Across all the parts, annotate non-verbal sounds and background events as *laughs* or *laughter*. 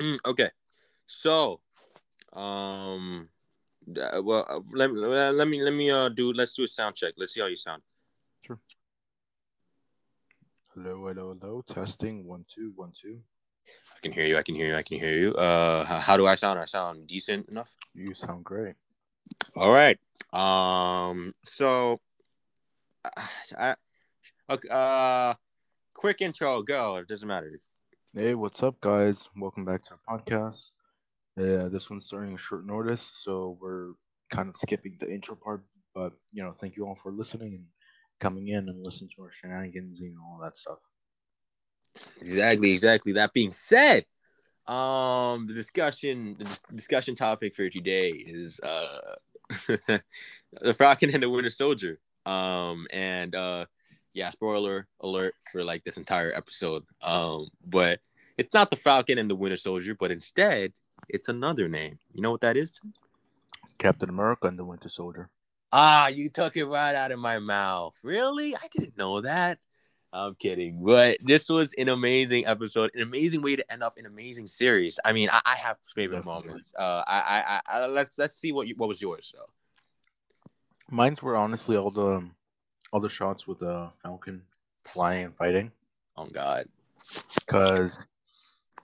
Mm, okay, so, um, uh, well, uh, let, uh, let me let me uh do let's do a sound check. Let's see how you sound. Sure. Hello, hello, hello. Testing one two one two. I can hear you. I can hear you. I can hear you. Uh, how, how do I sound? I sound decent enough. You sound great. All right. Um. So, I, okay. Uh, quick intro. Go. It doesn't matter. Hey, what's up, guys? Welcome back to our podcast. Uh, this one's starting a short notice, so we're kind of skipping the intro part. But you know, thank you all for listening and coming in and listening to our shenanigans and all that stuff. Exactly. Exactly. That being said, um, the discussion the dis- discussion topic for today is uh *laughs* the Falcon and the Winter Soldier. Um, and uh, yeah, spoiler alert for like this entire episode. Um, but it's not the Falcon and the Winter Soldier, but instead it's another name. You know what that is? Captain America and the Winter Soldier. Ah, you took it right out of my mouth. Really? I didn't know that. I'm kidding, but this was an amazing episode, an amazing way to end up an amazing series. I mean, I, I have favorite Definitely. moments. Uh, I, I, I, let's let's see what you, what was yours. though. Mine's were honestly all the all the shots with the Falcon flying and fighting. oh God, Cause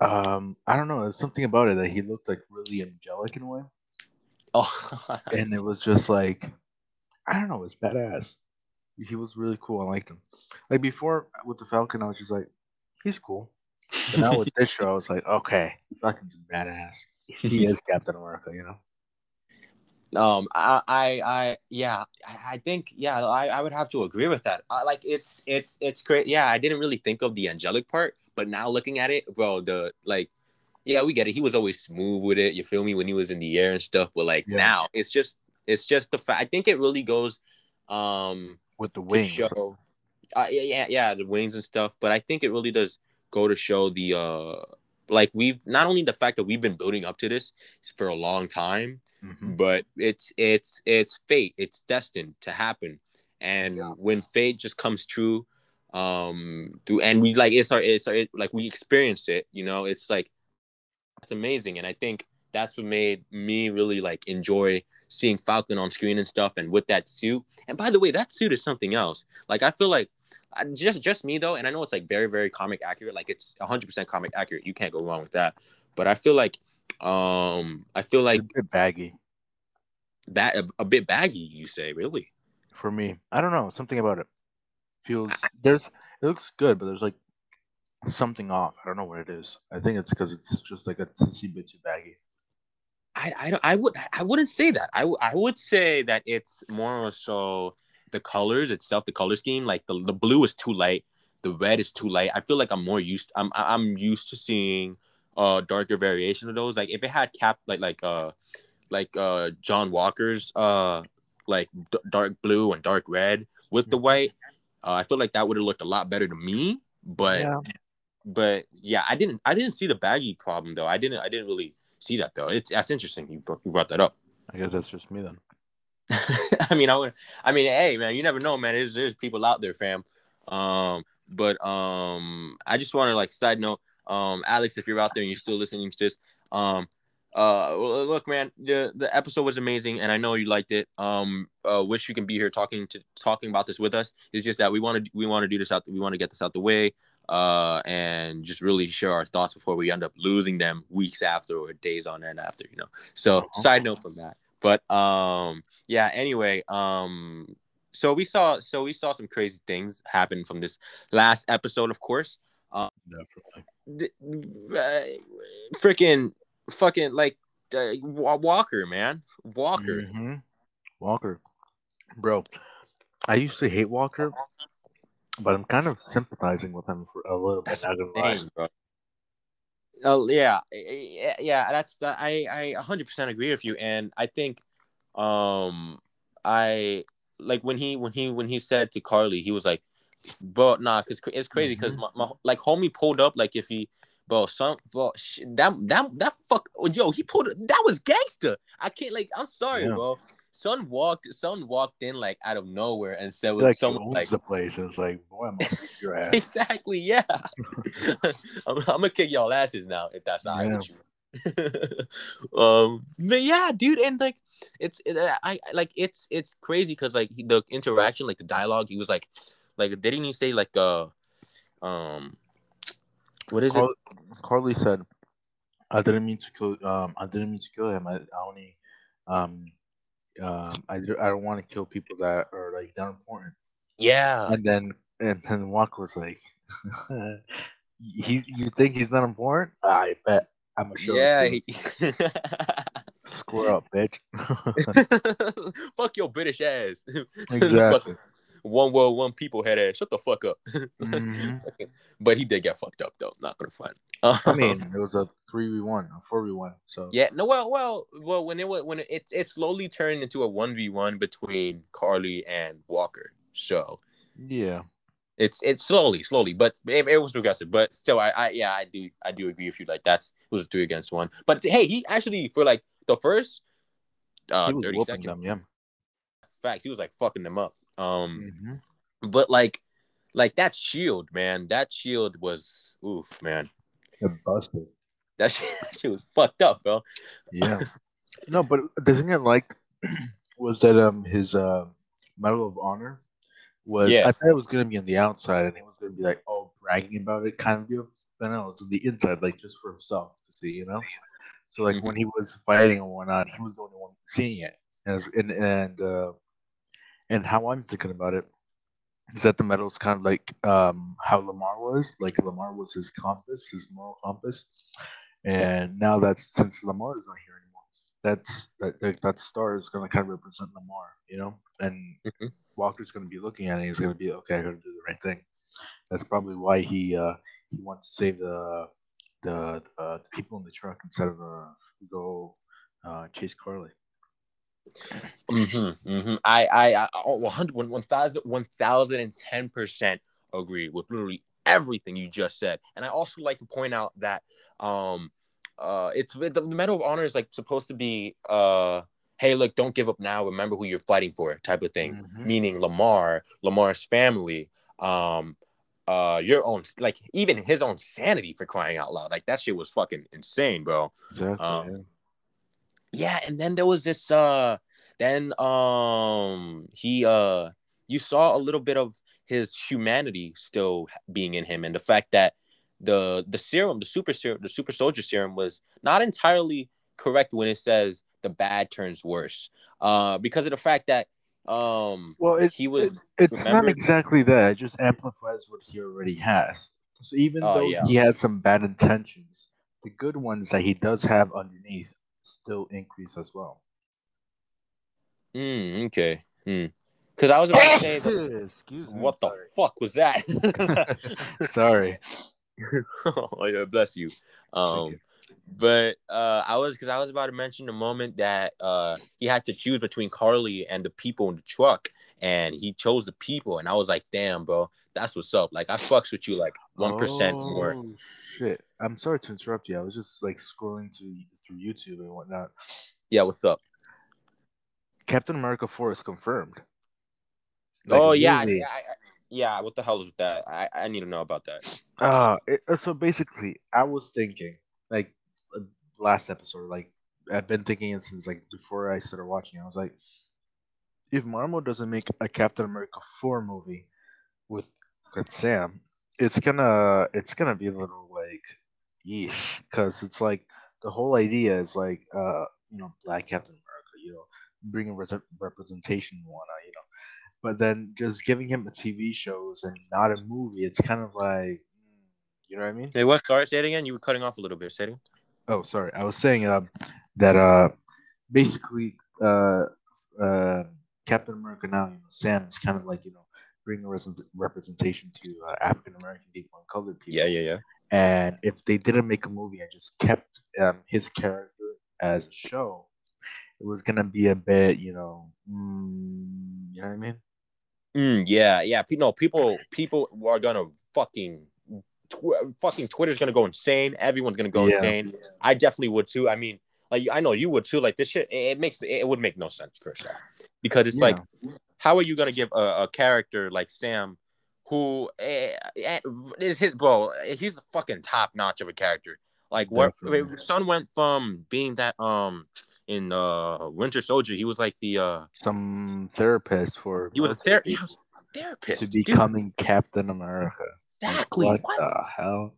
um I don't know, there's something about it that he looked like really angelic in a way. oh, *laughs* And it was just like I don't know, it was badass. He was really cool. I liked him. Like before with the Falcon, I was just like, he's cool. But now with this show, I was like, okay, Falcon's badass. He *laughs* is Captain America, you know. um, I, I, I, yeah, I, I think, yeah, I, I would have to agree with that. I, like, it's, it's, it's great. Yeah, I didn't really think of the angelic part, but now looking at it, bro, the like, yeah, we get it. He was always smooth with it. You feel me when he was in the air and stuff. But like Yeah. now, it's just, it's just the fact. I think it really goes, um, With the wings. show, uh, yeah, yeah, yeah, the wings and stuff. But I think it really does go to show the, uh, like we've not only the fact that we've been building up to this for a long time, Mhm. but it's it's it's fate it's destined to happen and Yeah. when fate just comes true um through and we like it's our it's our, it, like we experienced it you know? It's like it's amazing and i think that's what made me really like enjoy seeing falcon on screen and stuff and with that suit. And by the way that suit is something else. Like i feel like I, just just me though and i know it's like very very comic accurate like it's 100% comic accurate you can't go wrong with that. But i feel like um i feel like it's a bit baggy. Ba- a, a bit baggy you say really? For me. I don't know, something about it feels there's it looks good, but there's like something off. I don't know what it is. I think it's because it's just like a tissy bit too baggy. i i, don't- I would i wouldn't say that I, I would say that it's more or so the colors itself the color scheme like the, the blue is too light the red is too light i feel like i'm more used i'm i'm used to seeing uh darker variation of those like if it had cap like like uh like uh john walker's uh like d- dark blue and dark red with the white uh, i feel like that would have looked a lot better to me but yeah. but yeah, I didn't I didn't see the baggy problem though. I didn't I didn't really see that though. It's that's interesting. You brought, you brought that up. I guess that's just me then. *laughs* I mean, I would. I mean, hey man, you never know, man. There's there's people out there, fam. Um, but um, I just want to like side note, um, Alex, if you're out there and you're still listening to this, um, uh, look, man, the the episode was amazing, and I know you liked it. Um, uh, wish you can be here talking to talking about this with us. It's just that we want to we want to do this out. We want to get this out the way. Uh, and just really share our thoughts before we end up losing them weeks after or days on end after, you know. So, Uh-huh. side note from that. But um, yeah. Anyway, um, so we saw so we saw some crazy things happen from this last episode, of course. Definitely. D- uh, freaking fucking like uh, Walker, man, Walker. hmm Walker, bro. I used to hate Walker, but I'm kind of sympathizing with him for a little bit. That's Not gonna bro. Oh yeah, yeah. That's the, I I 100% agree with you, and I think, um, I like when he when he when he said to Karli, he was like, "Bro, nah," because it's crazy because my, my like homie pulled up like if he. Bro, some bro, sh- that that that fuck, yo, he pulled that was gangster. I can't like, I'm sorry, Yeah. bro. Son walked, son walked in like out of nowhere and said, He, like someone like, the place. And it's like, boy, I'm gonna kick your *laughs* ass. Exactly, yeah. *laughs* I'm, I'm gonna kick y'all asses now if that's not Yeah. with you. *laughs* um, but yeah, dude, and like it's it, I I- like it's it's crazy because like he- the interaction, like the dialogue, he was like, like didn't he say like uh, um, what is it? Karli said, "I didn't mean to kill. Um, I didn't mean to kill him. I, I only, um, um, I, I don't want to kill people that are like that important." Yeah, And then and then Walker was like, *laughs* "He, you think he's not important? I bet I'm gonna show yeah. you. he- *laughs* Square up, bitch." *laughs* fuck your British ass. exactly. One world, one people head ass. Shut the fuck up. *laughs* Mhm. but he did get fucked up though. Not gonna front. I mean, it was a three v one, a four v one. So yeah. No. Well, well, well. When it when it it, it slowly turned into a one v one between Karli and Walker. So yeah, it's it's slowly, slowly, but it, it was progressive. But still, I, I yeah, I do I do agree with you. Like that's it was a three against one. But hey, he actually for like the first uh thirty seconds, them. Yeah. facts, he was like fucking them up. Um. Mhm. But like, like that shield, man. That shield was oof, man. It busted. That *laughs* shit, that shit was fucked up, bro. Yeah. *laughs* no, but the thing I liked *clears throat* was that um his uh, Medal of Honor was Yeah. I thought it was gonna be on the outside and he was gonna be like oh bragging about it kind of deal. But no, it's on the inside, like just for himself to see, you know. So like Mhm. when he was fighting and whatnot, he was the only one seeing it, and it's- and and uh, and how I'm thinking about it is that the medal's kind of like um how Lamar was, like Lamar was his compass, his moral compass, and now that since Lamar is not here anymore, that's that that, that star is going to kind of represent Lamar, you know, and Mhm. Walker's going to be looking at it. He's going to be okay. I got to do the right thing. That's probably why he uh he wants to save the the, uh, the people in the truck instead of uh go uh chase Karli. Mm-hmm, mm-hmm. I, I, I, oh, 100, 1010% agree with literally everything you just said. And I also like to point out that, um, uh, it's the Medal of Honor is like supposed to be, uh, hey, look, don't give up now. Remember who you're fighting for, type of thing. Mhm. Meaning Lamar, Lamar's family, um, uh, your own, like even his own sanity for crying out loud. Like that shit was fucking insane, bro. Exactly. Um, yeah. and then there was this uh then um he uh you saw a little bit of his humanity still being in him and the fact that the the serum the super serum the super soldier serum was not entirely correct when it says the bad turns worse uh because of the fact that um Well, it, he was it- it's not exactly that. It just amplifies what he already has. So even Oh, though yeah. he has some bad intentions, the good ones that he does have underneath still increase as well. mm, okay mm. cuz i was about to say that, *laughs* Excuse me. what the fuck was that *laughs* sorry. *laughs* oh yeah, bless you. Um, you. but uh, I was because I was about to mention the moment that uh he had to choose between Karli and the people in the truck, and he chose the people, and I was like, damn, bro, that's what's up. Like I fucks with you like one percent more. Oh, Shit. I'm sorry to interrupt you. I was just like scrolling through through YouTube and whatnot. Yeah, what's up? Captain America 4 is confirmed. Like, oh yeah, I, really. I, I- yeah. What the hell is with that? I I need to know about that. Uh, it, uh, so basically, I was thinking, like, uh, last episode, like, I've been thinking it since, like, before I started watching. I was like, if Marvel doesn't make a Captain America 4 movie with, with Sam, it's gonna, it's gonna be a little, like, yeesh, because it's like, the whole idea is, like, uh, you know, Black Captain America, you know, bringing res- representation one, you know. But then just giving him a TV shows and not a movie, it's kind of like, you know what I mean? Hey, what? Sorry, say it again. You were cutting off a little bit. Say it again. Oh, sorry. I was saying um, that uh, basically uh, uh, Captain America now, you know, Sam is kind of like you know bringing res- representation to uh, African American people and colored people. Yeah, yeah, yeah. And if they didn't make a movie and just kept um, his character as a show, it was gonna be a bit, you know, mm, you know what I mean? Mm, yeah, yeah. No, people, people are gonna fucking, tw- fucking Twitter's gonna go insane. Everyone's gonna go Yeah. insane. I definitely would too. I mean, like I know you would too. Like this shit, it, it makes it would make no sense first off, because it's Yeah. like, how are you gonna give a, a character like Sam, who eh, eh, is his bro? He's the fucking top notch of a character. Like what Definitely. son went from being that um in uh Winter Soldier, he was like the uh Some therapist for he was a ther- he was a to therapist. dude. becoming Captain America. Like, Exactly. what, What? the hell?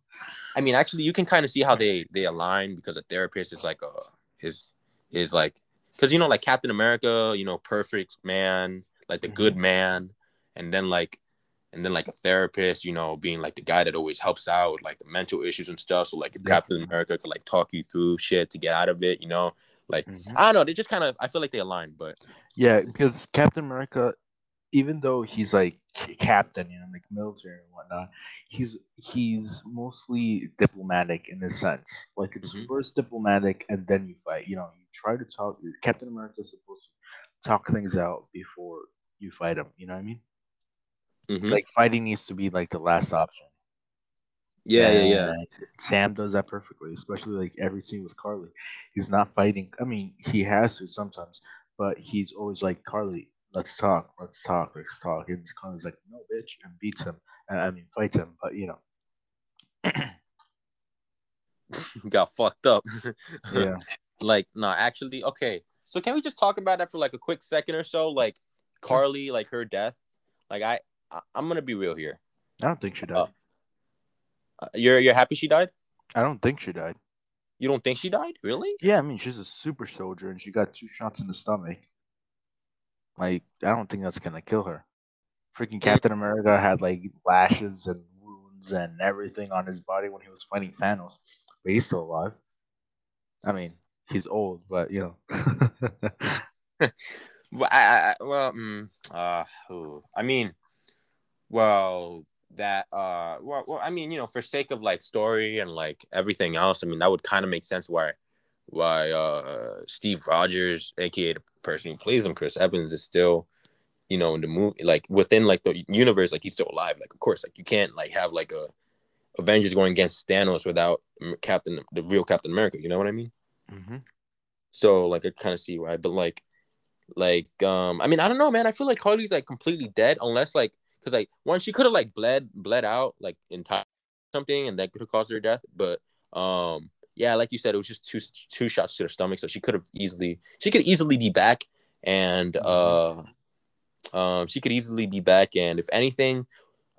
I mean, actually, you can kind of see how they they align because a therapist is like a is is like because you know like Captain America, you know, perfect man, like the good man, and then like and then like a therapist, you know, being like the guy that always helps out with like the mental issues and stuff. So like if Captain America could like talk you through shit to get out of it, you know, like Mhm. I don't know, they just kind of I feel like they align, but Yeah, because Captain America, even though he's like captain, you know, like military and whatnot, he's he's mostly diplomatic in a sense. Like it's Mhm. first diplomatic and then you fight. You know, you try to talk. Captain America is supposed to talk things out before you fight him. You know what I mean? Mhm. Like fighting needs to be like the last option. yeah, yeah, yeah. Sam does that perfectly, especially like every scene with Karli. He's not fighting. I mean, he has to sometimes, but he's always like, Karli, let's talk, let's talk, let's talk. And Karli's like, no, bitch, and beats him. And I mean, fights him, but you know, *laughs* Got fucked up. *laughs* yeah. like no actually okay so can we just talk about that for like a quick second or so like karli like her death like i, I i'm gonna be real here I don't think she died. Uh, Uh, you're you're happy she died I don't think she died. you don't think she died really Yeah, I mean, she's a super soldier and she got two shots in the stomach. Like, I don't think that's gonna kill her. Freaking Captain America had like lashes and wounds and everything on his body when he was fighting Thanos, but he's still alive. I mean, he's old, but you know. *laughs* *laughs* well I I- well mm, uh i mean well that uh well, well i mean you know for sake of like story and like everything else i mean that would kind of make sense why why uh steve rogers aka the person who plays him chris evans is still you know in the movie like within like the universe like he's still alive like of course like you can't like have like a avengers going against thanos without captain the real captain america you know what i mean hmm so like I kind of see why, but like, like um, I mean I don't know, man. I feel like harley's like completely dead unless like because like one she could have like bled bled out like in time something and that could have caused her death, but um yeah, like you said, it was just two two shots to the stomach, so she could have easily she could easily be back and uh um she could easily be back and if anything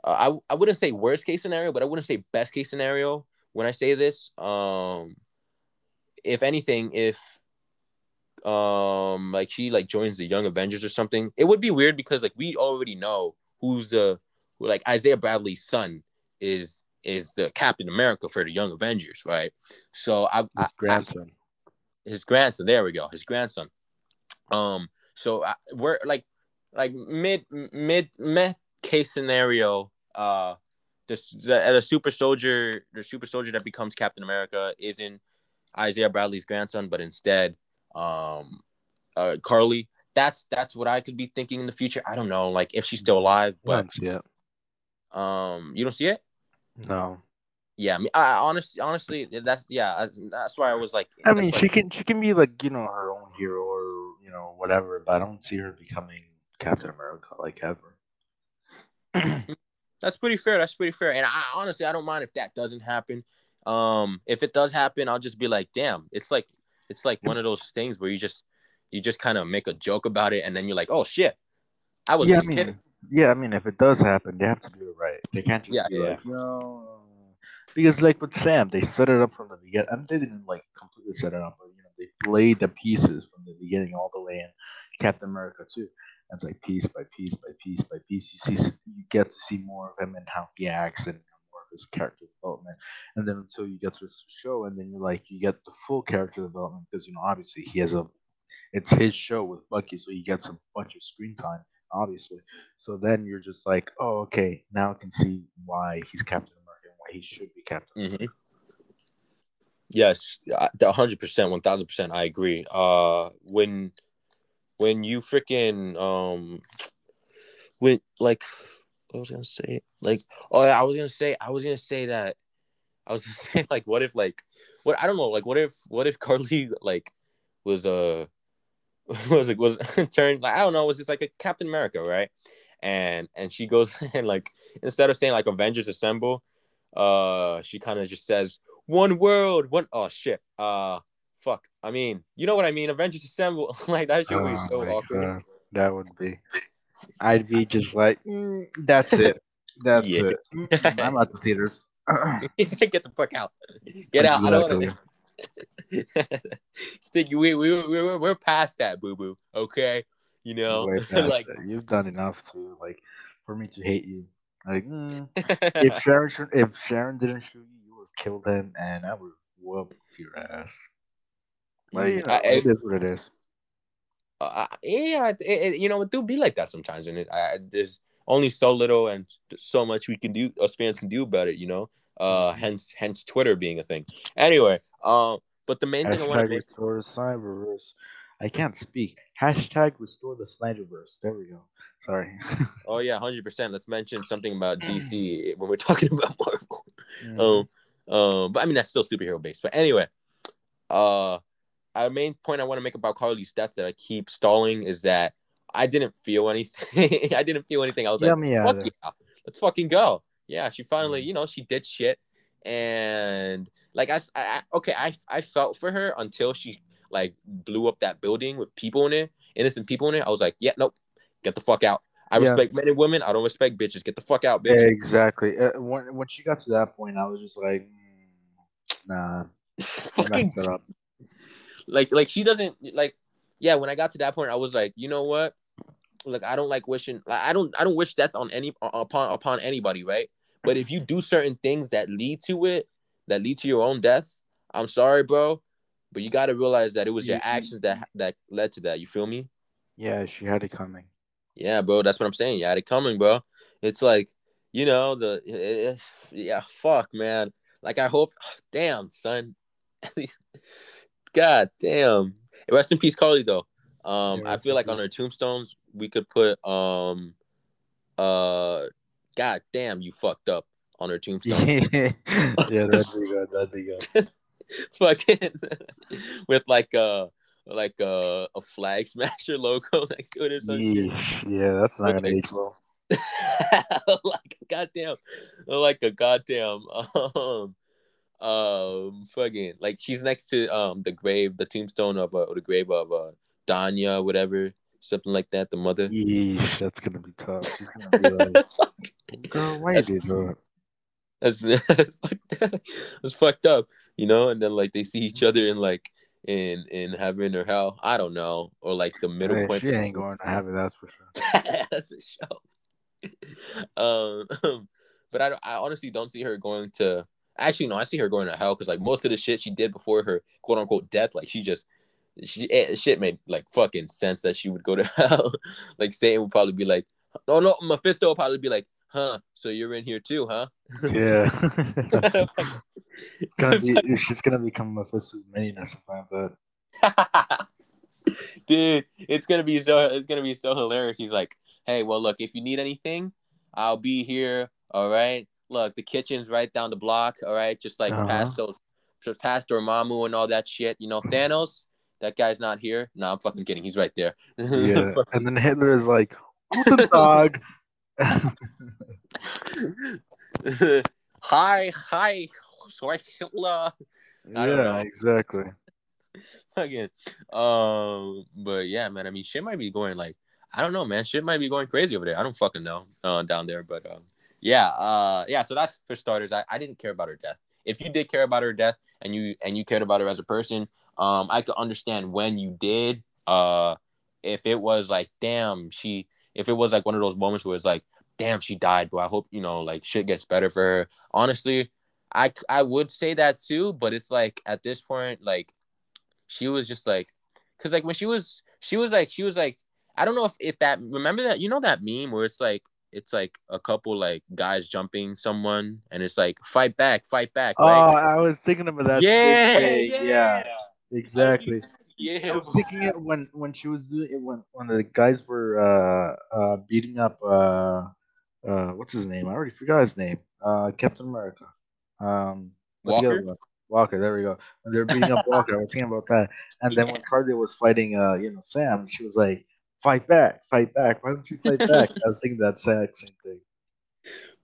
uh, I I wouldn't say worst case scenario, but I wouldn't say best case scenario when I say this. Um if anything, if um like she like joins the Young Avengers or something, it would be weird because like we already know who's the who, like Isaiah Bradley's son is is the Captain America for the Young Avengers, right? So I, I, His grandson. his grandson. There we go, his grandson. Um, so I, we're like, like mid mid mid case scenario. Uh, this the, the super soldier, the super soldier that becomes Captain America isn't Isaiah Bradley's grandson, but instead, um, uh, Karli. That's that's what I could be thinking in the future. I don't know, like if she's still alive, but it. um, you don't see it. No. Yeah, I mean, I honestly, honestly, that's yeah, that's why I was like, I mean, she can she can be like you know her own hero or you know whatever, but I don't see her becoming Captain America like ever. *clears throat* That's pretty fair. That's pretty fair. And I honestly, I don't mind if that doesn't happen. Um, if it does happen, I'll just be like, damn. It's like it's like one of those things where you just you just kind of make a joke about it, and then you're like, oh shit, I was yeah, I mean, kidding. yeah, I mean, if it does happen, they have to do it right. They can't just Yeah, be yeah. like, no, because like with Sam, they set it up from the beginning. I mean, they didn't like completely set it up, but you know, they laid the pieces from the beginning all the way in Captain America too. And it's like piece by piece by piece by piece. You see, you get to see more of him and how he acts and more of his character development. And then until you get to the show, and then you're like, you get the full character development because you know, obviously he has a, it's his show with Bucky, so he gets a bunch of screen time, obviously. So then you're just like, oh, okay, now I can see why he's Captain America and why he should be Captain. hmm Yes, a hundred percent, one thousand percent. I agree. Uh, when when you freaking um, when like, what was I gonna say? Like, oh, I was gonna say, I was gonna say that, I was gonna *laughs* say like, what if like, what I don't know, like, what if what if Karli like was uh *laughs* was it was *laughs* turned like I don't know, it was just like a Captain America, right? And and she goes *laughs* and like instead of saying like Avengers Assemble, uh, she kind of just says one world, one oh shit. Uh fuck. I mean, you know what I mean. Avengers Assemble. like that shit would be Oh so my awkward. God, That would be. I'd be just like, "Mm, that's it. That's Yeah. it. Mm, I'm at the theaters. Get the fuck out. Get out. I don't want to. Think we we we we're, past that, boo boo. Okay, you know, *laughs* like it. You've done enough to like for me to hate you. Like, mm, *laughs* if Sharon if Sharon didn't shoot you, you would have killed him, and I would whoop your ass. You Mm, know, I- it is what it is. uh, yeah, it, it, you know, it do be like that sometimes, and it I, there's only so little and so much we can do. Us fans can do about it, you know. Uh, Mhm. hence, hence Twitter being a thing. Anyway, um, but the main thing I want to Hashtag make. restore the Snyderverse. I can't speak. Hashtag restore the Snyderverse. There we go. Sorry. *laughs* Oh yeah, hundred percent. Let's mention something about DC when we're *laughs* talking about Marvel. Mhm. Um, um, but I mean that's still superhero based. But anyway, uh, our main point I want to make about Karli's death that I keep stalling is that I didn't feel anything. *laughs* I didn't feel anything. I was yeah, like, fuck yeah, let's fucking go. Yeah, she finally, Mhm. you know, she did shit, and like I, okay, I, I felt for her until she like blew up that building with people in it, innocent people in it. I was like, yeah, nope, get the fuck out. I Yeah. respect men and women. I don't respect bitches. Get the fuck out, bitch. Exactly. Uh, when when she got to that point, I was just like, mm, nah, *laughs* fucking up. like like she doesn't like yeah when i got to that point i was like you know what like i don't like wishing like, i don't i don't wish death on any upon upon anybody right but if you do certain things that lead to it that lead to your own death i'm sorry bro but you got to realize that it was your actions that that led to that you feel me? Yeah, she had it coming. yeah bro that's what i'm saying you had it coming bro. It's like you know the eh, yeah fuck man. Like i hope *sighs* damn son. *laughs* God damn. Rest in peace karli though. Um Yeah, i feel like on her tombstones we could put um uh god damn you fucked up on her tombstone *laughs* yeah, that'd be good. That'd be good. *laughs* fucking *laughs* with like uh like uh, a flag smasher logo next to it or something. Yeah, that's not gonna age well. like a goddamn, like a goddamn, um, um, fucking, like she's next to um the grave, the tombstone of uh, the grave of uh Donya, whatever, something like that. The mother. Yeesh, that's gonna be tough. Gonna be *laughs* like, girl, why That's- you do it? That's *laughs* that's fucked, that's fucked up, you know. And then like they see each other in like in in heaven or hell, I don't know, or like the middle Hey, point. she ain't going to have it, that's for sure. *laughs* That's a show. um, *clears throat* but I, I honestly don't see her going to. Actually, no, I see her going to hell because like most of the shit she did before her quote unquote death, like she just she eh, shit made like fucking sense that she would go to *laughs* hell. like Satan would probably be like, no, no, Mephisto would probably be like, huh? So you're in here too, huh? *laughs* Yeah. *laughs* Gonna be, she's gonna become Mephisto's minion or something like that. Dude, it's gonna be so it's gonna be so hilarious. He's like, hey, well look, if you need anything, I'll be here. All right. Look, the kitchen's right down the block, all right? Just like Uh-huh. past those just past Dormammu and all that shit. You know, Thanos, that guy's not here. No, I'm fucking kidding. He's right there. Yeah. *laughs* and then Hitler is like, "Who's the dog?" *laughs* hi, hi, sorry, Hitler. Yeah, exactly. Again. Um, but yeah, man. I mean, shit might be going like I don't know, man. Shit might be going crazy over there. I don't fucking know uh, down there, but um, yeah, uh, yeah. So that's for starters. I, I didn't care about her death. If you did care about her death and you and you cared about her as a person, um, I could understand when you did. Uh, if it was like, damn, she. If it was like one of those moments where it's like, damn, she died, but I hope you know, like, shit gets better for her. Honestly, I I would say that too, but it's like at this point, like, she was just like, cause like when she was, she was like, she was like, I don't know if if that remember that you know that meme where it's like it's like a couple like guys jumping someone and it's like fight back, fight back, Oh, right? I was thinking about that. yeah, same thing. yeah, exactly. yeah. I was thinking it when when she was doing it when when the guys were uh uh beating up uh uh what's his name? I already forgot his name. Uh Captain America. Um what's the Walker? Walker, there we go. When they were beating up *laughs* Walker, I was thinking about that. And then when Karli was fighting uh, you know, Sam, she was like, Fight back, fight back. Why don't you fight back? I was thinking that exact same thing.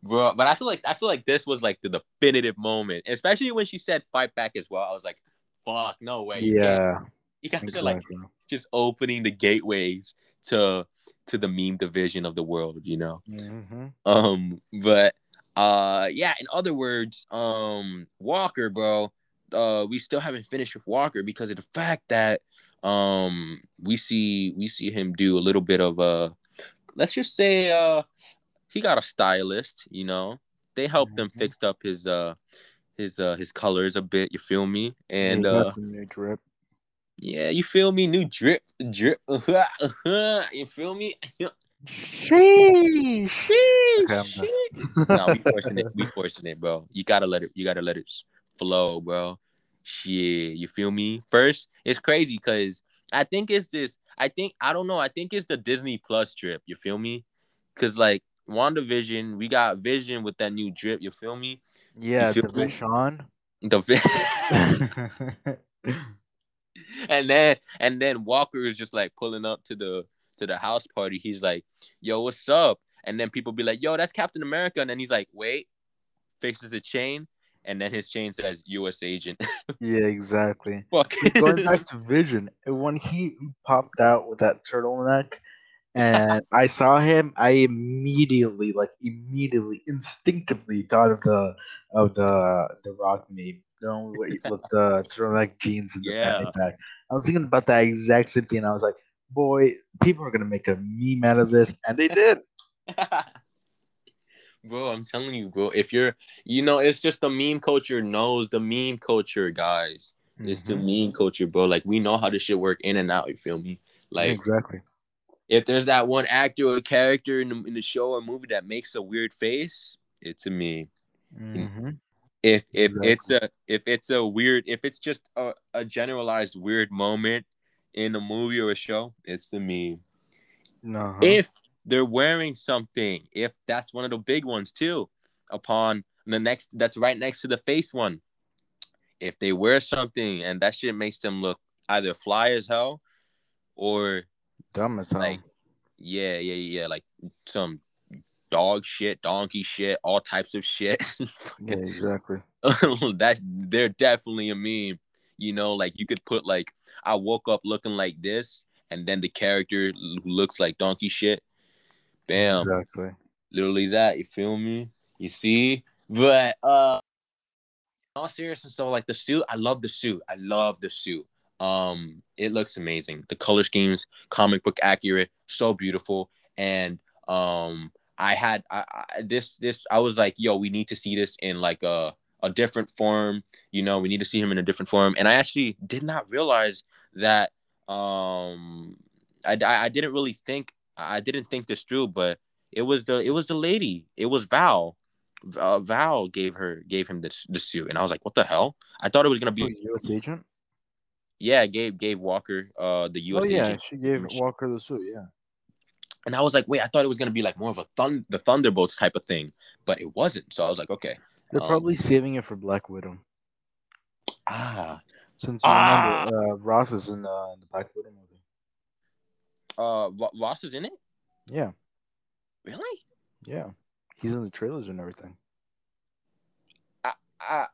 bro. But I feel like I feel like this was like the definitive moment, especially when she said "fight back" as well. I was like, "Fuck, no way." You yeah, you guys exactly. are like just opening the gateways to to the meme division of the world, you know. hmm Um, but uh, yeah. In other words, um, Walker, bro. Uh, we still haven't finished with Walker because of the fact that um we see we see him do a little bit of uh let's just say uh he got a stylist you know they helped him Mhm. fixed up his uh his uh his colors a bit you feel me and yeah, uh new drip. yeah you feel me new drip drip *laughs* you feel me Sheesh. Sheesh, sheesh. *laughs* no, we forcing it. We forcing it, bro. You gotta let it. You gotta let it flow, bro. Shit, you feel me? First, it's crazy because I think it's this. I think I don't know. I think it's the Disney Plus trip. You feel me? Because like WandaVision, we got Vision with that new drip. You feel me? Yeah, feel the me? Vishon. The vi- *laughs* *laughs* and then and then Walker is just like pulling up to the to the house party. He's like, "Yo, what's up?" And then people be like, "Yo, that's Captain America." And then he's like, "Wait," fixes the chain, and then his chain says "U.S. Agent." *laughs* yeah, exactly. Fuck. Going back to Vision, when he popped out with that turtleneck, and I saw him, I immediately, like immediately, instinctively thought of the of the the Rock meme. You know, with the turtleneck jeans and the Yeah. fanny pack. I was thinking about that exact same thing. And I was like, boy, people are gonna make a meme out of this, and they did. *laughs* bro, I'm telling you, bro. If you're, you know, it's just the meme culture knows the meme culture, guys. It's the Mhm. meme culture, bro. Like we know how this shit work in and out. You feel me? Like exactly. If there's that one actor or character in the, in the show or movie that makes a weird face, it's a me. hmm If if Exactly. it's a if it's a weird if it's just a, a generalized weird moment in a movie or a show, it's a me. No. If they're wearing something, if that's one of the big ones too, upon the next that's right next to the face one. If they wear something and that shit makes them look either fly as hell or Dumb as hell. like yeah, yeah, yeah, like some dog shit, donkey shit, all types of shit. *laughs* yeah, exactly. *laughs* that they're definitely a meme. You know, like you could put like I woke up looking like this, and then the character who looks like donkey shit. Bam, Exactly. literally that. You feel me? You see? But uh, all seriousness though, like the suit, I love the suit. I love the suit. Um, it looks amazing. The color schemes, comic book accurate, so beautiful. And um, I had I, I this this I was like, yo, we need to see this in like a a different form. You know, we need to see him in a different form. And I actually did not realize that. Um, I I, didn't really think I didn't think this through, but it was the it was the lady. It was Val. Uh, Val gave her gave him this the suit, and I was like, "What the hell?" I thought it was gonna be U.S. agent. Yeah. Gave gave Walker uh the U.S. oh yeah, she gave Walker the suit. Yeah. and I was like, "Wait, I thought it was gonna be like more of a thun the Thunderbolts type of thing, but it wasn't." So I was like, "Okay, They're Um, probably saving it for Black Widow. ah, Since you Ah! remember, uh, Ross is in uh, the Black Widow movie. uh, Ross is in it, Yeah, really?" yeah. He's in the trailers and everything. I, I,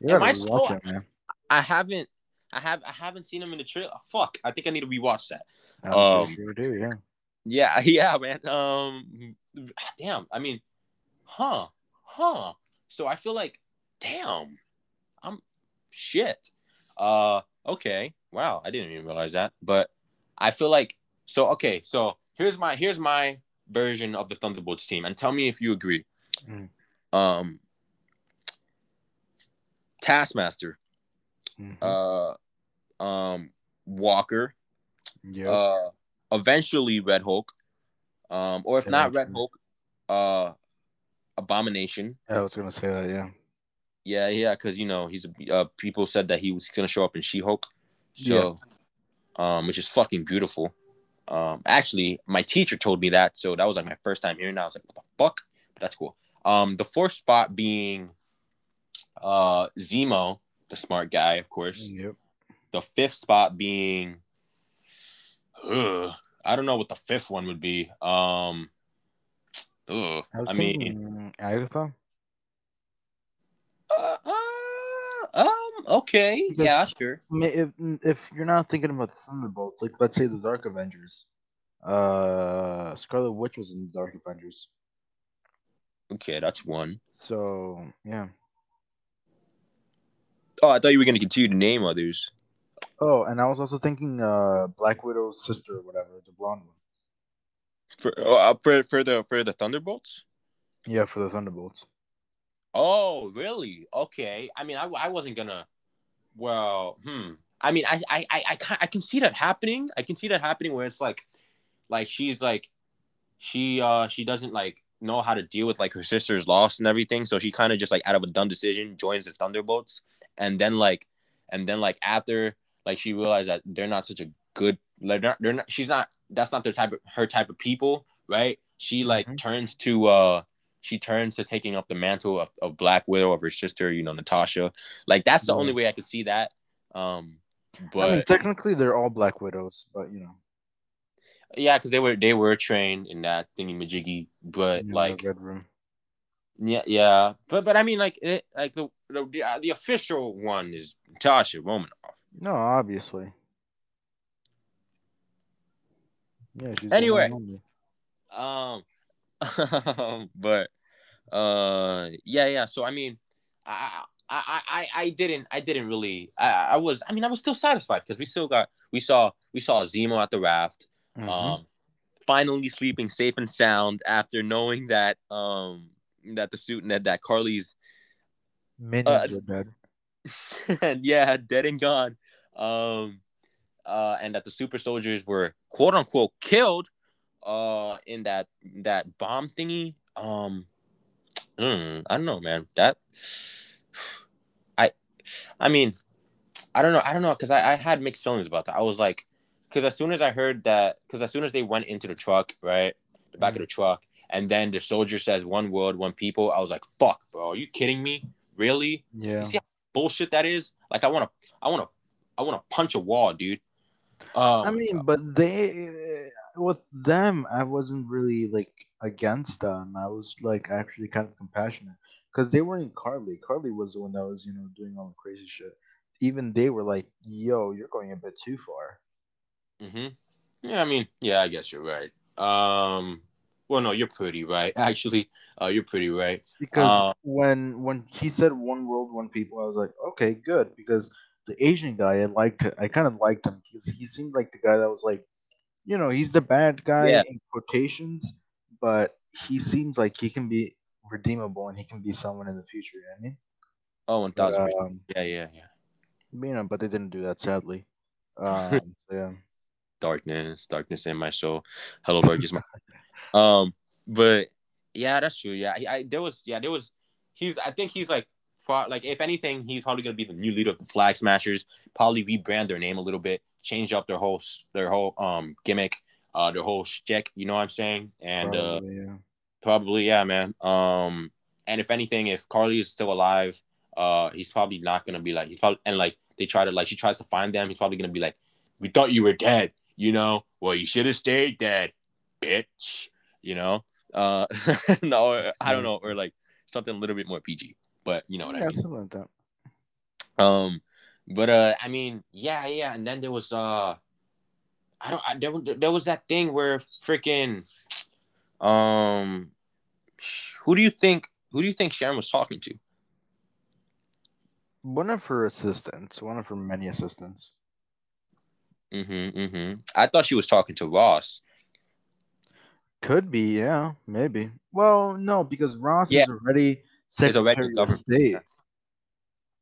You am I slow? it, man. I haven't. I have I haven't seen him in the trailer. Fuck! I think I need to rewatch that. I'm Um, sure you do. Yeah. Yeah, *laughs* yeah, man. Um, damn. I mean, huh, huh. So I feel like, damn, I'm shit. Uh, okay. Wow, I didn't even realize that. But I feel like so. Okay, so here's my here's my version of the Thunderbolts team, and tell me if you agree. Mm. Um, Taskmaster, Mhm. uh, um, Walker, Yep. uh, eventually Red Hulk, um, or if not Red Hulk, uh, Abomination. I was gonna say that. Yeah. Yeah, yeah, because you know he's uh, people said that he was gonna show up in She Hulk, so um, which is fucking beautiful. Um, actually, my teacher told me that, so that was like my first time hearing that. I was like, what the fuck? But that's cool. Um, the fourth spot being uh Zemo, the smart guy, of course. Yep. The fifth spot being, ugh, I don't know what the fifth one would be. Um, Ugh. I I mean, Agatha. uh, uh, um, okay, Because- yeah, sure. If if you're not thinking about Thunderbolts, like let's say the Dark Avengers, uh, Scarlet Witch was in the Dark Avengers. Okay, that's one. So yeah. Oh, I thought you were gonna continue to name others. Oh, and I was also thinking uh Black Widow's sister or whatever, the blonde one. For oh, uh, for for the for the Thunderbolts. Yeah, for the Thunderbolts. Oh, really? Okay. I mean, I, I wasn't gonna. Well, hmm. I mean, I I I I can, I can see that happening. I can see that happening where it's like, like she's like, she uh she doesn't like know how to deal with like her sister's loss and everything, so she kind of just like out of a dumb decision joins the Thunderbolts, and then like, and then like after like she realized that they're not such a good like they're not, they're not she's not that's not their type of her type of people, right? She like Mhm. turns to uh she turns to taking up the mantle of, of Black Widow of her sister, you know, Natasha. Like that's the Yeah. only way I could see that. Um, but I mean, technically they're all Black Widows, but you know, yeah, because they were they were trained in that thingy majiggy. But the like. Yeah, yeah, but but I mean like it like the the, the, uh, the official one is Natasha Romanoff. No, obviously. Yeah, Anyway. one and only. Um, *laughs* but uh, yeah, yeah. So I mean, I I I I didn't I didn't really I I was I mean I was still satisfied because we still got we saw we saw Zemo at the raft. Mhm. um finally sleeping safe and sound after knowing that um that the suit that that Karli's Minions uh, are dead. *laughs* yeah dead and gone. Um uh and that the super soldiers were quote unquote killed uh in that that bomb thingy. Um mm, I don't know man. That *sighs* I I mean I don't know. I don't know because I, I had mixed feelings about that. I was like because as soon as I heard that, because as soon as they went into the truck, right, the back of the truck, and then the soldier says one world, one people, I was like, "Fuck, bro, are you kidding me? Really? Yeah. You see how bullshit that is? Like, I want to, I want to, I want to punch a wall, dude." Um, I mean, but they with them, I wasn't really like against them. I was like actually kind of compassionate because they weren't Karli. Karli was the one that was you know doing all the crazy shit. Even they were like, "Yo, you're going a bit too far." Mm-hmm. Yeah, I mean, yeah, I guess you're right. Um, well, no, you're pretty right. *laughs* Actually, uh, you're pretty right. Because Uh, when when he said one world, one people, I was like, okay, good. Because the Asian guy, I liked. I kind of liked him because he seemed like the guy that was like, you know, he's the bad guy Yeah. in quotations, but he seems like he can be redeemable and he can be someone in the future. You know I mean? Oh, one But, thousand um, Yeah, yeah, yeah. you know, but they didn't do that sadly. *laughs* Um, yeah. darkness, darkness in my soul. Hello, darkness. *laughs* Um, but yeah, that's true. Yeah, I, I there was yeah there was he's I think he's like pro- like if anything he's probably gonna be the new leader of the Flag Smashers. Probably rebrand their name a little bit, change up their whole their whole um gimmick, uh their whole shtick. You know what I'm saying? And uh yeah. Probably, yeah, man. Um, and if anything, if Karli is still alive, uh, he's probably not gonna be like he's probably and like they try to like she tries to find them. He's probably gonna be like, "We thought you were dead," you know. Well, you should have stayed dead, bitch. You know. Uh, *laughs* no, I don't know, or like something a little bit more PG. But you know what I mean. something like that. Um, but uh, I mean, yeah, yeah, and then there was uh, I don't, I, there, was- there was that thing where freaking, um, who do you think, who do you think Sharon was talking to? One of her assistants, one of her many assistants. Mm-hmm, mm-hmm. I thought she was talking to Ross. Could be, yeah, maybe. Well, no, because Ross Yeah. is already He's already Secretary of government. State.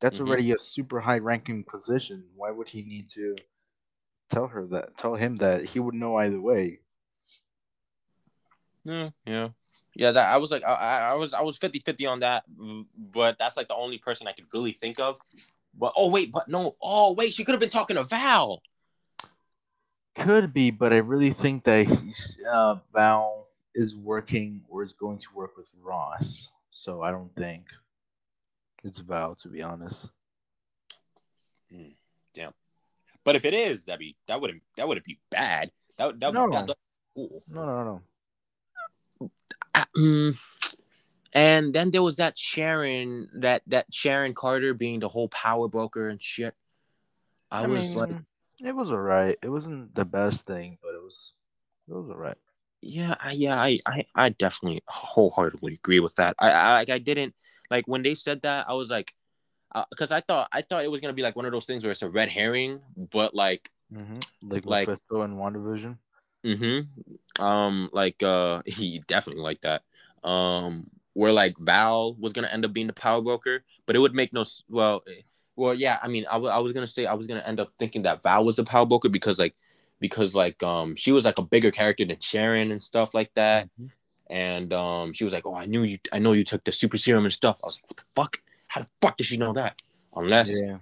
That's Mhm. already a super high ranking position. Why would he need to tell her that? Tell him that he would know either way. Yeah, yeah, yeah. That I was like, I, I I was, I was 50-50 on that, mm, but that's like the only person I could really think of. But oh wait, but no, oh wait, she could have been talking to Val. Could be, but I really think that he's, uh, Val is working or is going to work with Ross. So I don't think it's Val, to be honest. Damn. But if it is, that'd be that wouldn't that wouldn't be bad. That would that, No. that, that, cool. No, no, no. I, mm, and then there was that Sharon, that that Sharon Carter being the whole power broker and shit. I, I, was mean, like, it was alright. It wasn't the best thing, but it was it was alright. yeah, I, yeah, I, I, I definitely wholeheartedly agree with that. I, I, like, I didn't like when they said that. I was like, because I thought, I thought it was gonna be like one of those things where it's a red herring, but like, Mm-hmm. Like Like- Mephisto and WandaVision. mm-hmm, um, like, uh, *laughs* he definitely like that. Um, where like Val was gonna end up being the power broker, but it would make no, well, eh, well, yeah. I mean, I wa- I was gonna say I was gonna end up thinking that Val was the power broker because like, because like, um, she was like a bigger character than Sharon and stuff like that. Mhm. and um, she was like, "Oh, I knew you. I know you took the super serum and stuff." I was like, "What the fuck? How the fuck did she know that?" Unless, Yeah.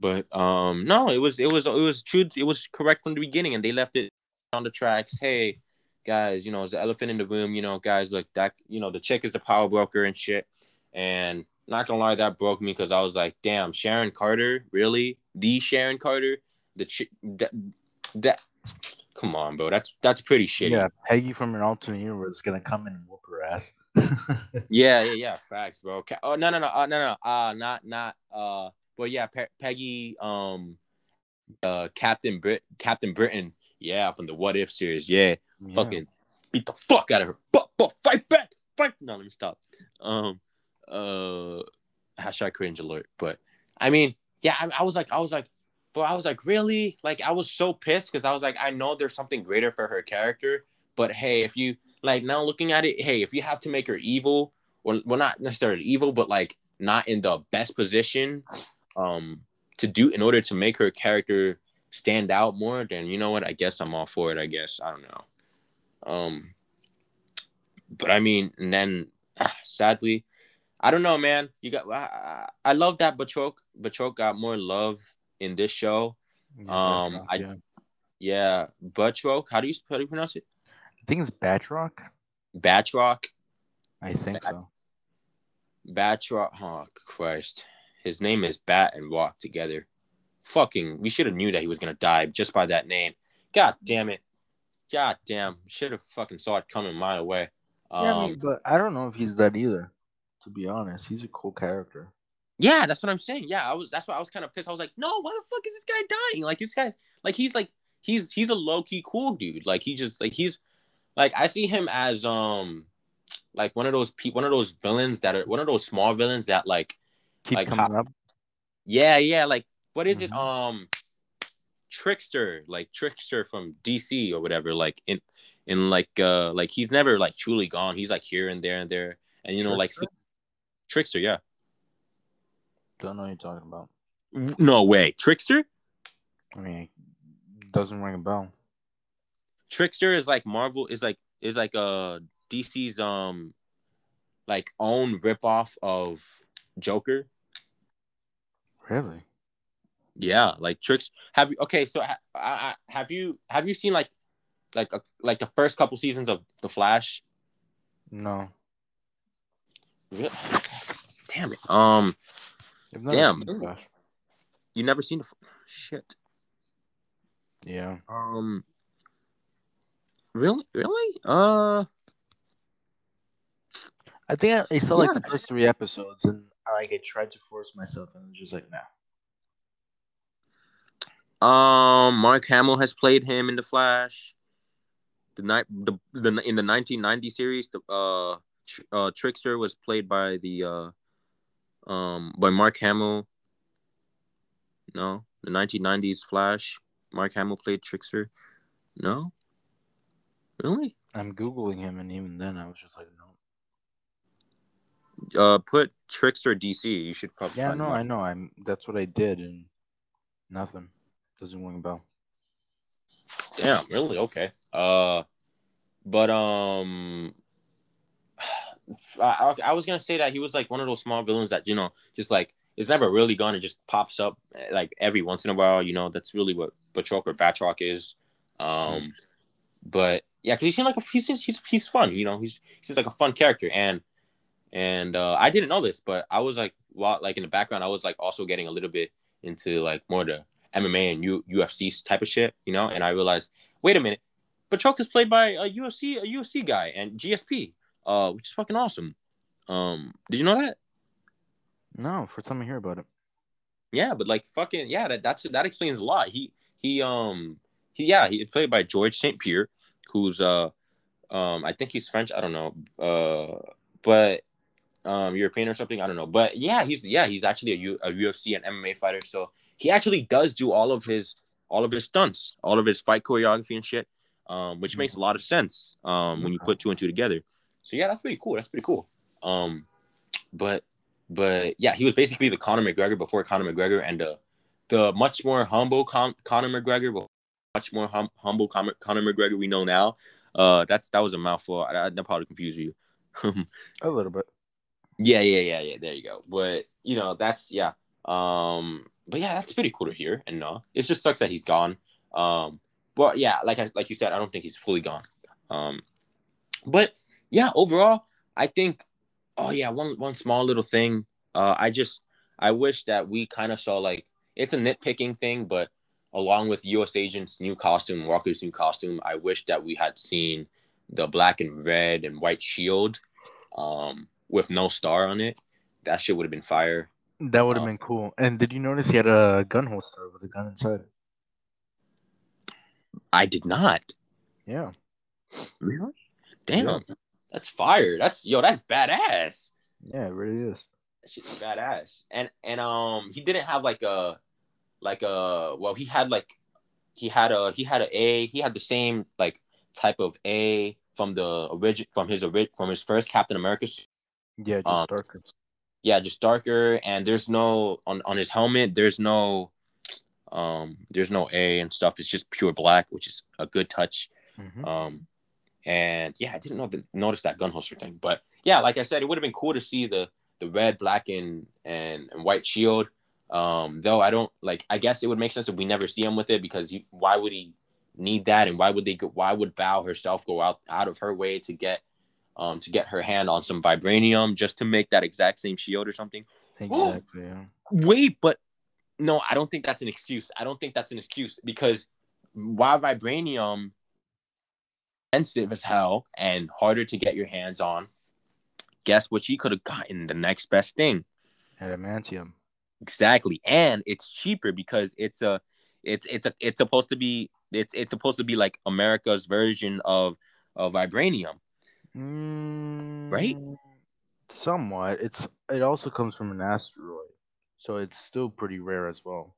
but um, no, it was it was it was true. It was correct from the beginning, and they left it on the tracks. Hey, guys, you know, it's the elephant in the room. You know, guys, look that you know the chick is the power broker and shit. And not gonna lie, that broke me because I was like, "Damn, Sharon Carter, really? The Sharon Carter? The chick that that." Come on, bro. That's that's pretty shitty. Yeah, Peggy from an alternate universe is gonna come in and whoop her ass. *laughs* Yeah, yeah, yeah. Facts, bro. Oh no, no, no, uh, no, no. Uh, not, not. Uh, but yeah, Pe- Peggy, um, uh, Captain Brit, Captain Britain. Yeah, from the What If series. Yeah, Yeah. fucking beat the fuck out of her. But, but fight back, fight. No, let me stop. Um, uh, hashtag cringe alert. But I mean, yeah, I, I was like, I was like, but I was like, really? Like, I was so pissed because I was like, I know there's something greater for her character, but hey, if you like now looking at it, hey, if you have to make her evil, well, well, not necessarily evil, but like not in the best position, um, to do in order to make her character stand out more, then you know what? I guess I'm all for it. I guess I don't know. Um, but I mean, and then *sighs* sadly, I don't know, man. You got I, I- I love that Batroc Batroc got more love in this show. Yeah, Um, Batroc, I- yeah. Yeah, Batroc. How do you how do you pronounce it? I think it's Batroc. Batroc. I think Bat- so. Batroc. Oh Christ, his name is Bat and Walk together. Fucking, we should have knew that he was gonna die just by that name. God damn it. God damn, should have fucking saw it coming a mile away. Um, yeah, I mean, but I don't know if he's that either. To be honest, he's a cool character. Yeah, that's what I'm saying. Yeah, I was. That's why I was kind of pissed. I was like, no, why the fuck is this guy dying? Like this guy's like he's like he's he's a low key cool dude. Like he just like he's like I see him as um like one of those pe- one of those villains that are one of those small villains that like Keep Like coming up. yeah yeah like what is it Mhm. um trickster like trickster from DC or whatever like in in like uh like he's never like truly gone. He's like here and there and there and you know Trickster? like trickster yeah Don't know what you're talking about. no way trickster I mean, doesn't ring a bell. Trickster is like Marvel is like is like a DC's um like own ripoff of Joker. Really? Yeah, like Tricks. Have you okay? So ha, I, I, have you have you seen like like a, like the first couple seasons of The Flash? No. Re- Damn it. Um, Damn. you never seen the shit. Yeah. Um, really, really? Uh, I think I, I saw like the first three episodes, and I like I tried to force myself, and I was just like, nah. Um, Mark Hamill has played him in the Flash. The night, the, the in the 1990 series, the uh, Tr- uh, Trickster was played by the uh, um, by Mark Hamill. No, the 1990s Flash. Mark Hamill played Trickster. No, really? I'm googling him, and even then, I was just like, no. Uh, put Trickster DC. You should probably. Yeah, no, Mark- I know. I'm. That's what I did, and nothing. Doesn't ring a bell. Damn, really? Okay. Uh, but um, I, I was gonna say that he was like one of those small villains that you know just like it's never really gone. It just pops up eh, like every once in a while. You know, that's really what Batroc or Batroc is. Um, but yeah, because he seemed like a, he's he's he's fun. You know, he's he's like a fun character, and and uh, I didn't know this, but I was like, while like in the background, I was like also getting a little bit into like more the MMA and U- UFC type of shit, you know. And I realized, wait a minute, Batroc is played by a UFC a UFC guy and GSP. Uh, which is fucking awesome. Um, did you know that? No, for time I hear about it. Yeah, but like fucking yeah, that that's that explains a lot. He he um he yeah he played by George St. Pierre, who's uh um I think he's French. I don't know. Uh, but um European or something. I don't know. But yeah, he's yeah he's actually a, U, a UFC and MMA fighter. So he actually does do all of his all of his stunts, all of his fight choreography and shit. Um, which makes a lot of sense um when you put two and two together. So yeah, that's pretty cool. That's pretty cool. Um, but but yeah, he was basically the Conor McGregor before Conor McGregor and the the much more humble Con- Conor McGregor, but much more hum- humble Con- Conor McGregor we know now. Uh, that's that was a mouthful. I, I, that probably confused you. *laughs* a little bit. Yeah, yeah, yeah, yeah. There you go. But you know, that's yeah. Um, but yeah, that's pretty cool to hear and know. It just sucks that he's gone. Um, but yeah, like I like you said, I don't think he's fully gone. Um, but yeah, overall, I think. Oh yeah, one one small little thing. Uh, I just I wish that we kind of saw like it's a nitpicking thing, but along with U.S. Agent's new costume, Walker's new costume, I wish that we had seen the black and red and white shield, um, with no star on it. That shit would have been fire. That would have um, been cool. And did you notice he had a gun holster with a gun inside? I did not. Yeah. Really? Damn. Yeah. That's fire. That's yo, that's badass. Yeah, it really is. That shit's badass. And and um he didn't have like a like a well he had like he had a he had a A, he had the same like type of A from the origin from his orig- from his first Captain America. Yeah, just um, darker. Yeah, just darker and there's no on on his helmet there's no um there's no A and stuff. It's just pure black, which is a good touch. Mm-hmm. Um and yeah, I didn't know notice that gun holster thing, but yeah, like I said, it would have been cool to see the the red, black, and and, and white shield. Um, though I don't like. I guess it would make sense if we never see him with it because you, why would he need that, and why would they? Go, why would Val herself go out out of her way to get um to get her hand on some vibranium just to make that exact same shield or something? Exactly. yeah. Wait, but no, I don't think that's an excuse. I don't think that's an excuse because why vibranium expensive as hell and harder to get your hands on. Guess what? She could have gotten the next best thing. Adamantium. Exactly, and it's cheaper because it's a, it's it's a it's supposed to be it's it's supposed to be like America's version of of vibranium, mm, right? Somewhat. It's it also comes from an asteroid, so it's still pretty rare as well.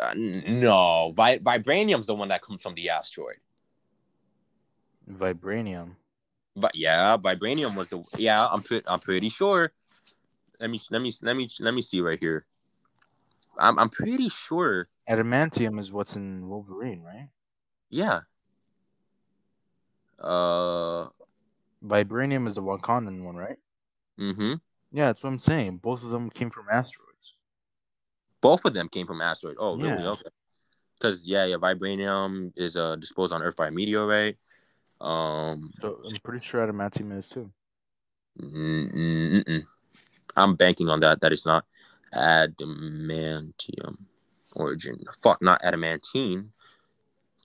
Uh, no, Vi- vibranium's the one that comes from the asteroid. Vibranium. But yeah, vibranium was the yeah. I'm pretty I'm pretty sure. Let me let me let me let me see right here. I'm I'm pretty sure. Adamantium is what's in Wolverine, right? Yeah. Uh. Vibranium is the Wakandan one, right? Mm-hmm. Yeah, that's what I'm saying. Both of them came from asteroids. Both of them came from asteroids. Oh, really? Yeah. Okay. Because yeah, yeah, vibranium is uh disposed on Earth by a meteorite. Um, so I'm pretty sure adamantium is too. Mm-mm-mm. I'm banking on that. That is not adamantium origin. Fuck, not adamantine.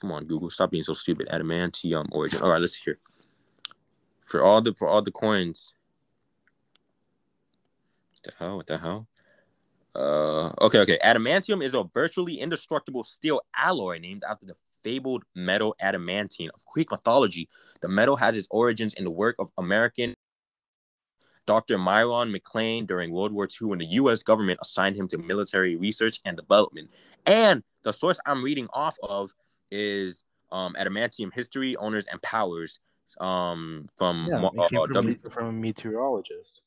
Come on, Google, stop being so stupid. Adamantium origin. All right, let's hear. For all the for all the coins. What the hell? What the hell? Uh, okay, okay. Adamantium is a virtually indestructible steel alloy named after the fabled metal adamantine of Greek mythology. The metal has its origins in the work of American Dr. Myron MacLain during World War II when the U.S. government assigned him to military research and development. And the source I'm reading off of is um, Adamantium History, Owners, and Powers um, from, yeah, uh, from, w- from a meteorologist.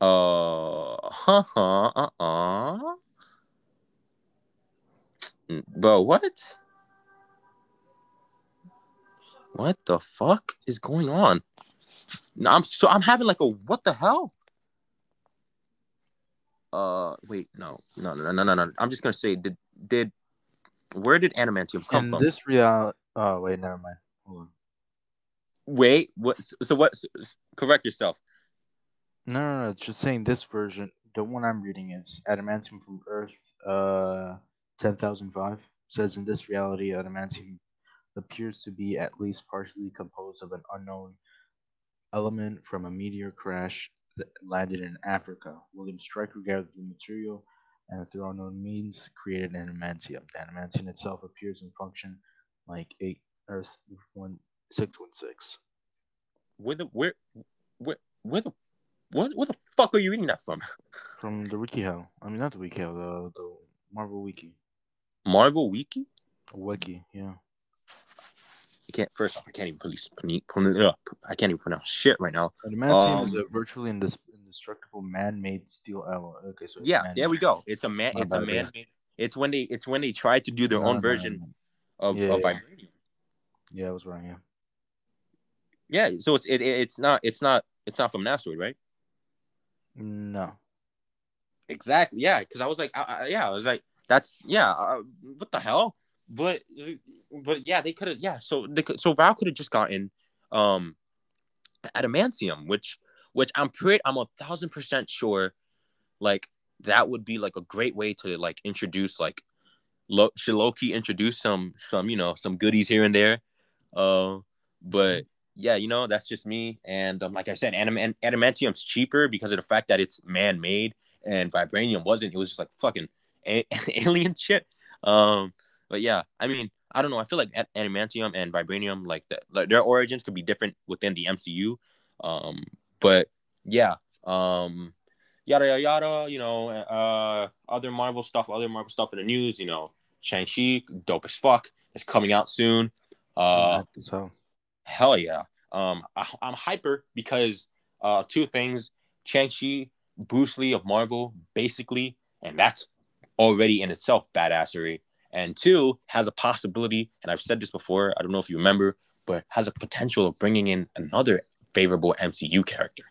Uh, huh, huh, uh, uh. Bro, what? What the fuck is going on? I'm so I'm having like a what the hell? Uh, wait, no, no, no, no, no, no. I'm just gonna say, did did where did adamantium come In from? This real. Oh wait, never mind. Hold on. Wait, what? So what? Correct yourself. No, no, no. Just saying this version. The one I'm reading is adamantium from Earth. Uh, ten thousand five says in this reality, adamantium appears to be at least partially composed of an unknown element from a meteor crash that landed in Africa. William Stryker gathered the material and through unknown means created an adamantium. The adamantium itself appears in function like eight Earth one six one six. Where the where where where the what what the fuck are you reading that from? From the WikiHow. I mean not the WikiHow, the the Marvel Wiki. Marvel Wiki? Wiki, yeah. Can't. First off, I can't even police. I can't even pronounce shit right now. Adamantium Um, is a virtually indis- indestructible man-made steel alloy. Okay, so Yeah, man- there we go. It's a man. My It's a bad, yeah. man. It's when they. It's when they try to do their No, own no, version no. of Yeah, of yeah. vibranium. Yeah, I was wrong. Yeah. Yeah. So it's it, it- it's not it's not it's not from an asteroid, right? No. Exactly. Yeah. Because I was like, I, I, yeah, I was like, that's yeah. Uh, what the hell? But but yeah, they could have. Yeah. So they could, so Val could have just gotten um adamantium, which which I'm pretty I'm a thousand percent sure, like that would be like a great way to like introduce like low key introduce some some you know some goodies here and there, uh, but yeah, you know that's just me. And um, like I said, adam- adamantium's cheaper because of the fact that it's man made, and vibranium wasn't. It was just like fucking a- *laughs* alien shit. Um, but yeah, I mean, I don't know. I feel like adamantium and vibranium, like, the, like their origins could be different within the MCU. Um, but yeah, um, yada yada yada. You know, uh, other Marvel stuff, other Marvel stuff in the news. You know, Shang Chi, dope as fuck, is coming out soon. Uh, so hell yeah. Um, I, I'm hyper because uh, two things: Shang Chi, Bruce Lee of Marvel, basically, and that's already in itself badassery. And two has a possibility, and I've said this before. I don't know if you remember, but has a potential of bringing in another favorable MCU character.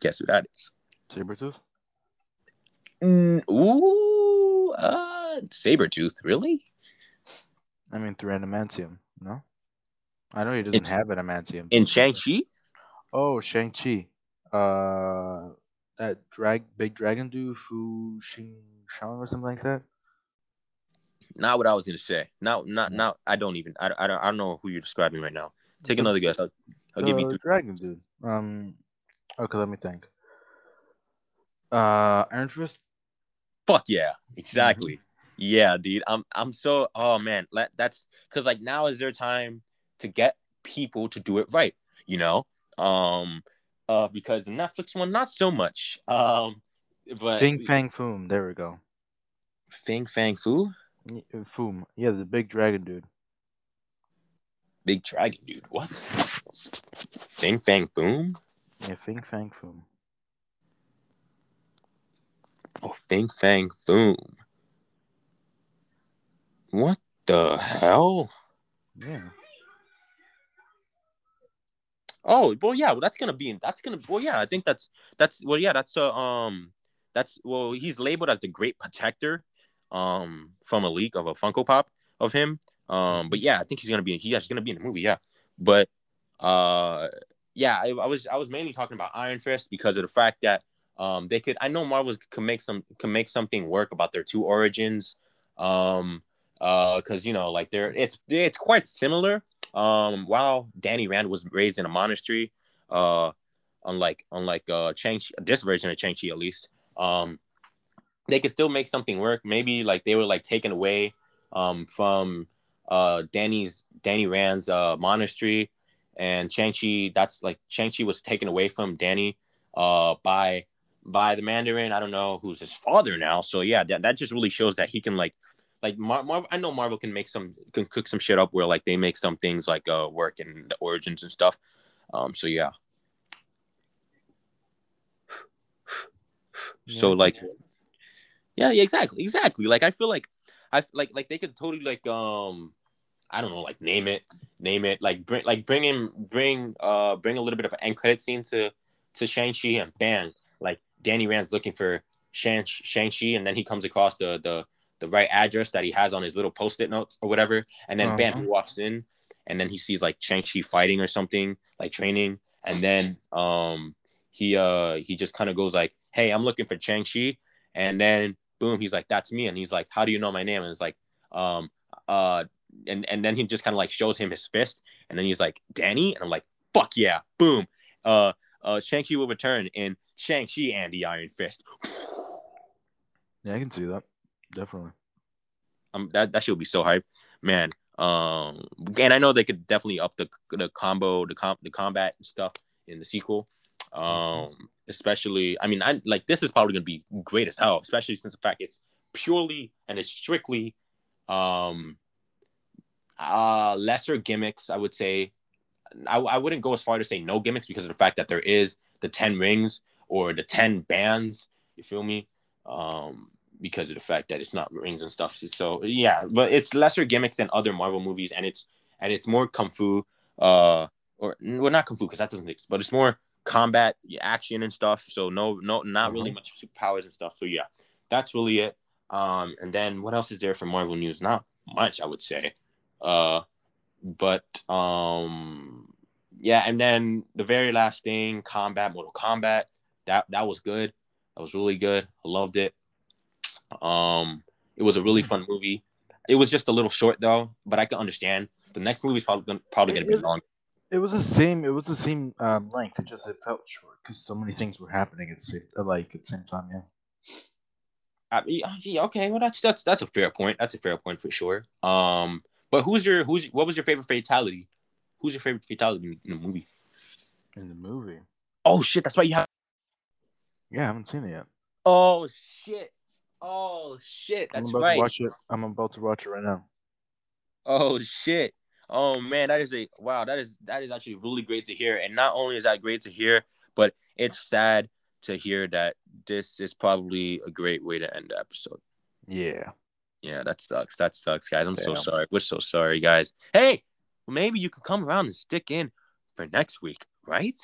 Guess who that is? Sabretooth? Mm, ooh, uh, Sabretooth, really? I mean through adamantium, no? I know he doesn't It's- have adamantium. In Shang-Chi? Oh, Shang-Chi. Uh that drag big dragon dude, Fu Xing Shang or something like that. Not what I was gonna say. Not, not, not. I don't even. I, I don't. I don't know who you're describing right now. Take another guess. I'll, I'll give you the three. dragon dude. Um okay, let me think. Uh Iron Fist? Fuck yeah, exactly. Yeah, dude. I'm. I'm so. Oh man, let, that's because like now is their time to get people to do it right. You know. Um. Uh. Because the Netflix one, not so much. Um. But Fing Fang Foom, there we go. Fing Fang Y- uh, Foom. Yeah, the big dragon dude. big dragon dude. What? Fing Fang Boom. Yeah, Fing Fang Foom. Oh, Fing Fang Foom. What the hell? Yeah. Oh, well, yeah, well, that's gonna be. That's gonna. Well, yeah, I think that's that's. Well, yeah, that's the um. That's well, he's labeled as the Great Protector, um, from a leak of a Funko Pop of him. Um, but yeah, I think he's gonna be. He He's gonna be in the movie. Yeah, but uh, yeah, I, I was I was mainly talking about Iron Fist because of the fact that um they could. I know Marvel's can make some can make something work about their two origins. Um, uh, because you know, like they're it's it's quite similar. Um, while Danny Rand was raised in a monastery, uh, unlike unlike uh Chang this version of Chang Chi at least, um, they could still make something work. Maybe like they were like taken away um from uh Danny's Danny Rand's uh monastery, and Chang Chi that's like Chang Chi was taken away from Danny uh by by the Mandarin. I don't know who's his father now. So yeah, that, that just really shows that he can like like Mar- Marvel, I know Marvel can make some can cook some shit up where like they make some things like uh work and the origins and stuff. Um, so yeah. So like, yeah, yeah, exactly, exactly. Like I feel like I like like they could totally like um I don't know like name it name it like bring like bring in bring uh bring a little bit of an end credit scene to to Shang Chi and bang like Danny Rand's looking for Shang Shang Chi and then he comes across the the the right address that he has on his little post-it notes or whatever and then bam Uh-huh. he walks in and then he sees like Shang Chi fighting or something like training and then um he uh he just kind of goes like hey I'm looking for Shang Chi and then boom he's like that's me and he's like how do you know my name and it's like um uh and and then he just kind of like shows him his fist And then he's like, Danny? And I'm like, fuck yeah. Boom. Uh uh Shang-Chi will return in Shang-Chi and the Iron Fist. Yeah, I can see that. Definitely. Um that, that should be so hype. Man. Um and I know they could definitely up the the combo, the com the combat and stuff in the sequel. Um especially I mean I like this is probably gonna be great as hell, especially since the fact it's purely and it's strictly um uh lesser gimmicks, I would say. I, I wouldn't go as far to say no gimmicks because of the fact that there is the 10 rings or the 10 bands, you feel me? Um because of the fact that it's not rings and stuff. So yeah, but it's lesser gimmicks than other Marvel movies and it's and it's more kung fu uh or well not kung fu because that doesn't exist, but it's more combat action and stuff. So no no not really Mhm. much superpowers and stuff. So yeah, that's really it. Um, and then what else is there for Marvel news? Not much, I would say. Uh, but um, yeah, and then the very last thing, combat, Mortal Kombat. That that was good. That was really good. I loved it. Um, it was a really fun movie. It was just a little short though, but I can understand. The next movie's probably gonna, probably gonna be It- it- long. It was the same. It was the same um, length. It just it felt short because so many things were happening at the same uh, like at the same time. Yeah. I, yeah, yeah, okay, well that's that's that's a fair point. That's a fair point for sure. Um, but who's your who's what was your favorite fatality? Who's your favorite fatality in, in the movie? In the movie. Oh shit, that's why You have. Yeah, I haven't seen it yet. Oh shit. Oh shit, I'm that's about right. to watch it. I'm about to watch it right now. Oh shit. Oh man, that is a wow. That is that is actually really great to hear. And not only is that great to hear, but it's sad to hear that this is probably a great way to end the episode. Yeah. Yeah, that sucks. That sucks, guys. I'm so sorry. We're so sorry, guys. Hey, well, maybe you can come around and stick in for next week, right?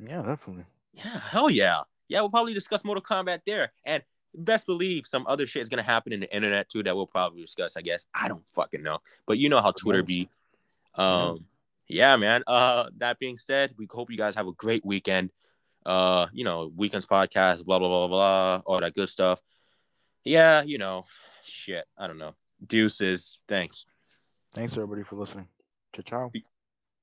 Yeah, definitely. Yeah, hell yeah. Yeah, we'll probably discuss Mortal Kombat there. And best believe some other shit is gonna happen in the internet too that we'll probably discuss, I guess. I don't fucking know. But you know how Twitter be. Um yeah, man. Uh that being said, we hope you guys have a great weekend. Uh, you know, weekends podcast, blah blah blah blah all that good stuff. Yeah, you know, shit. I don't know. Deuces. Thanks. Thanks everybody for listening. Ciao ciao.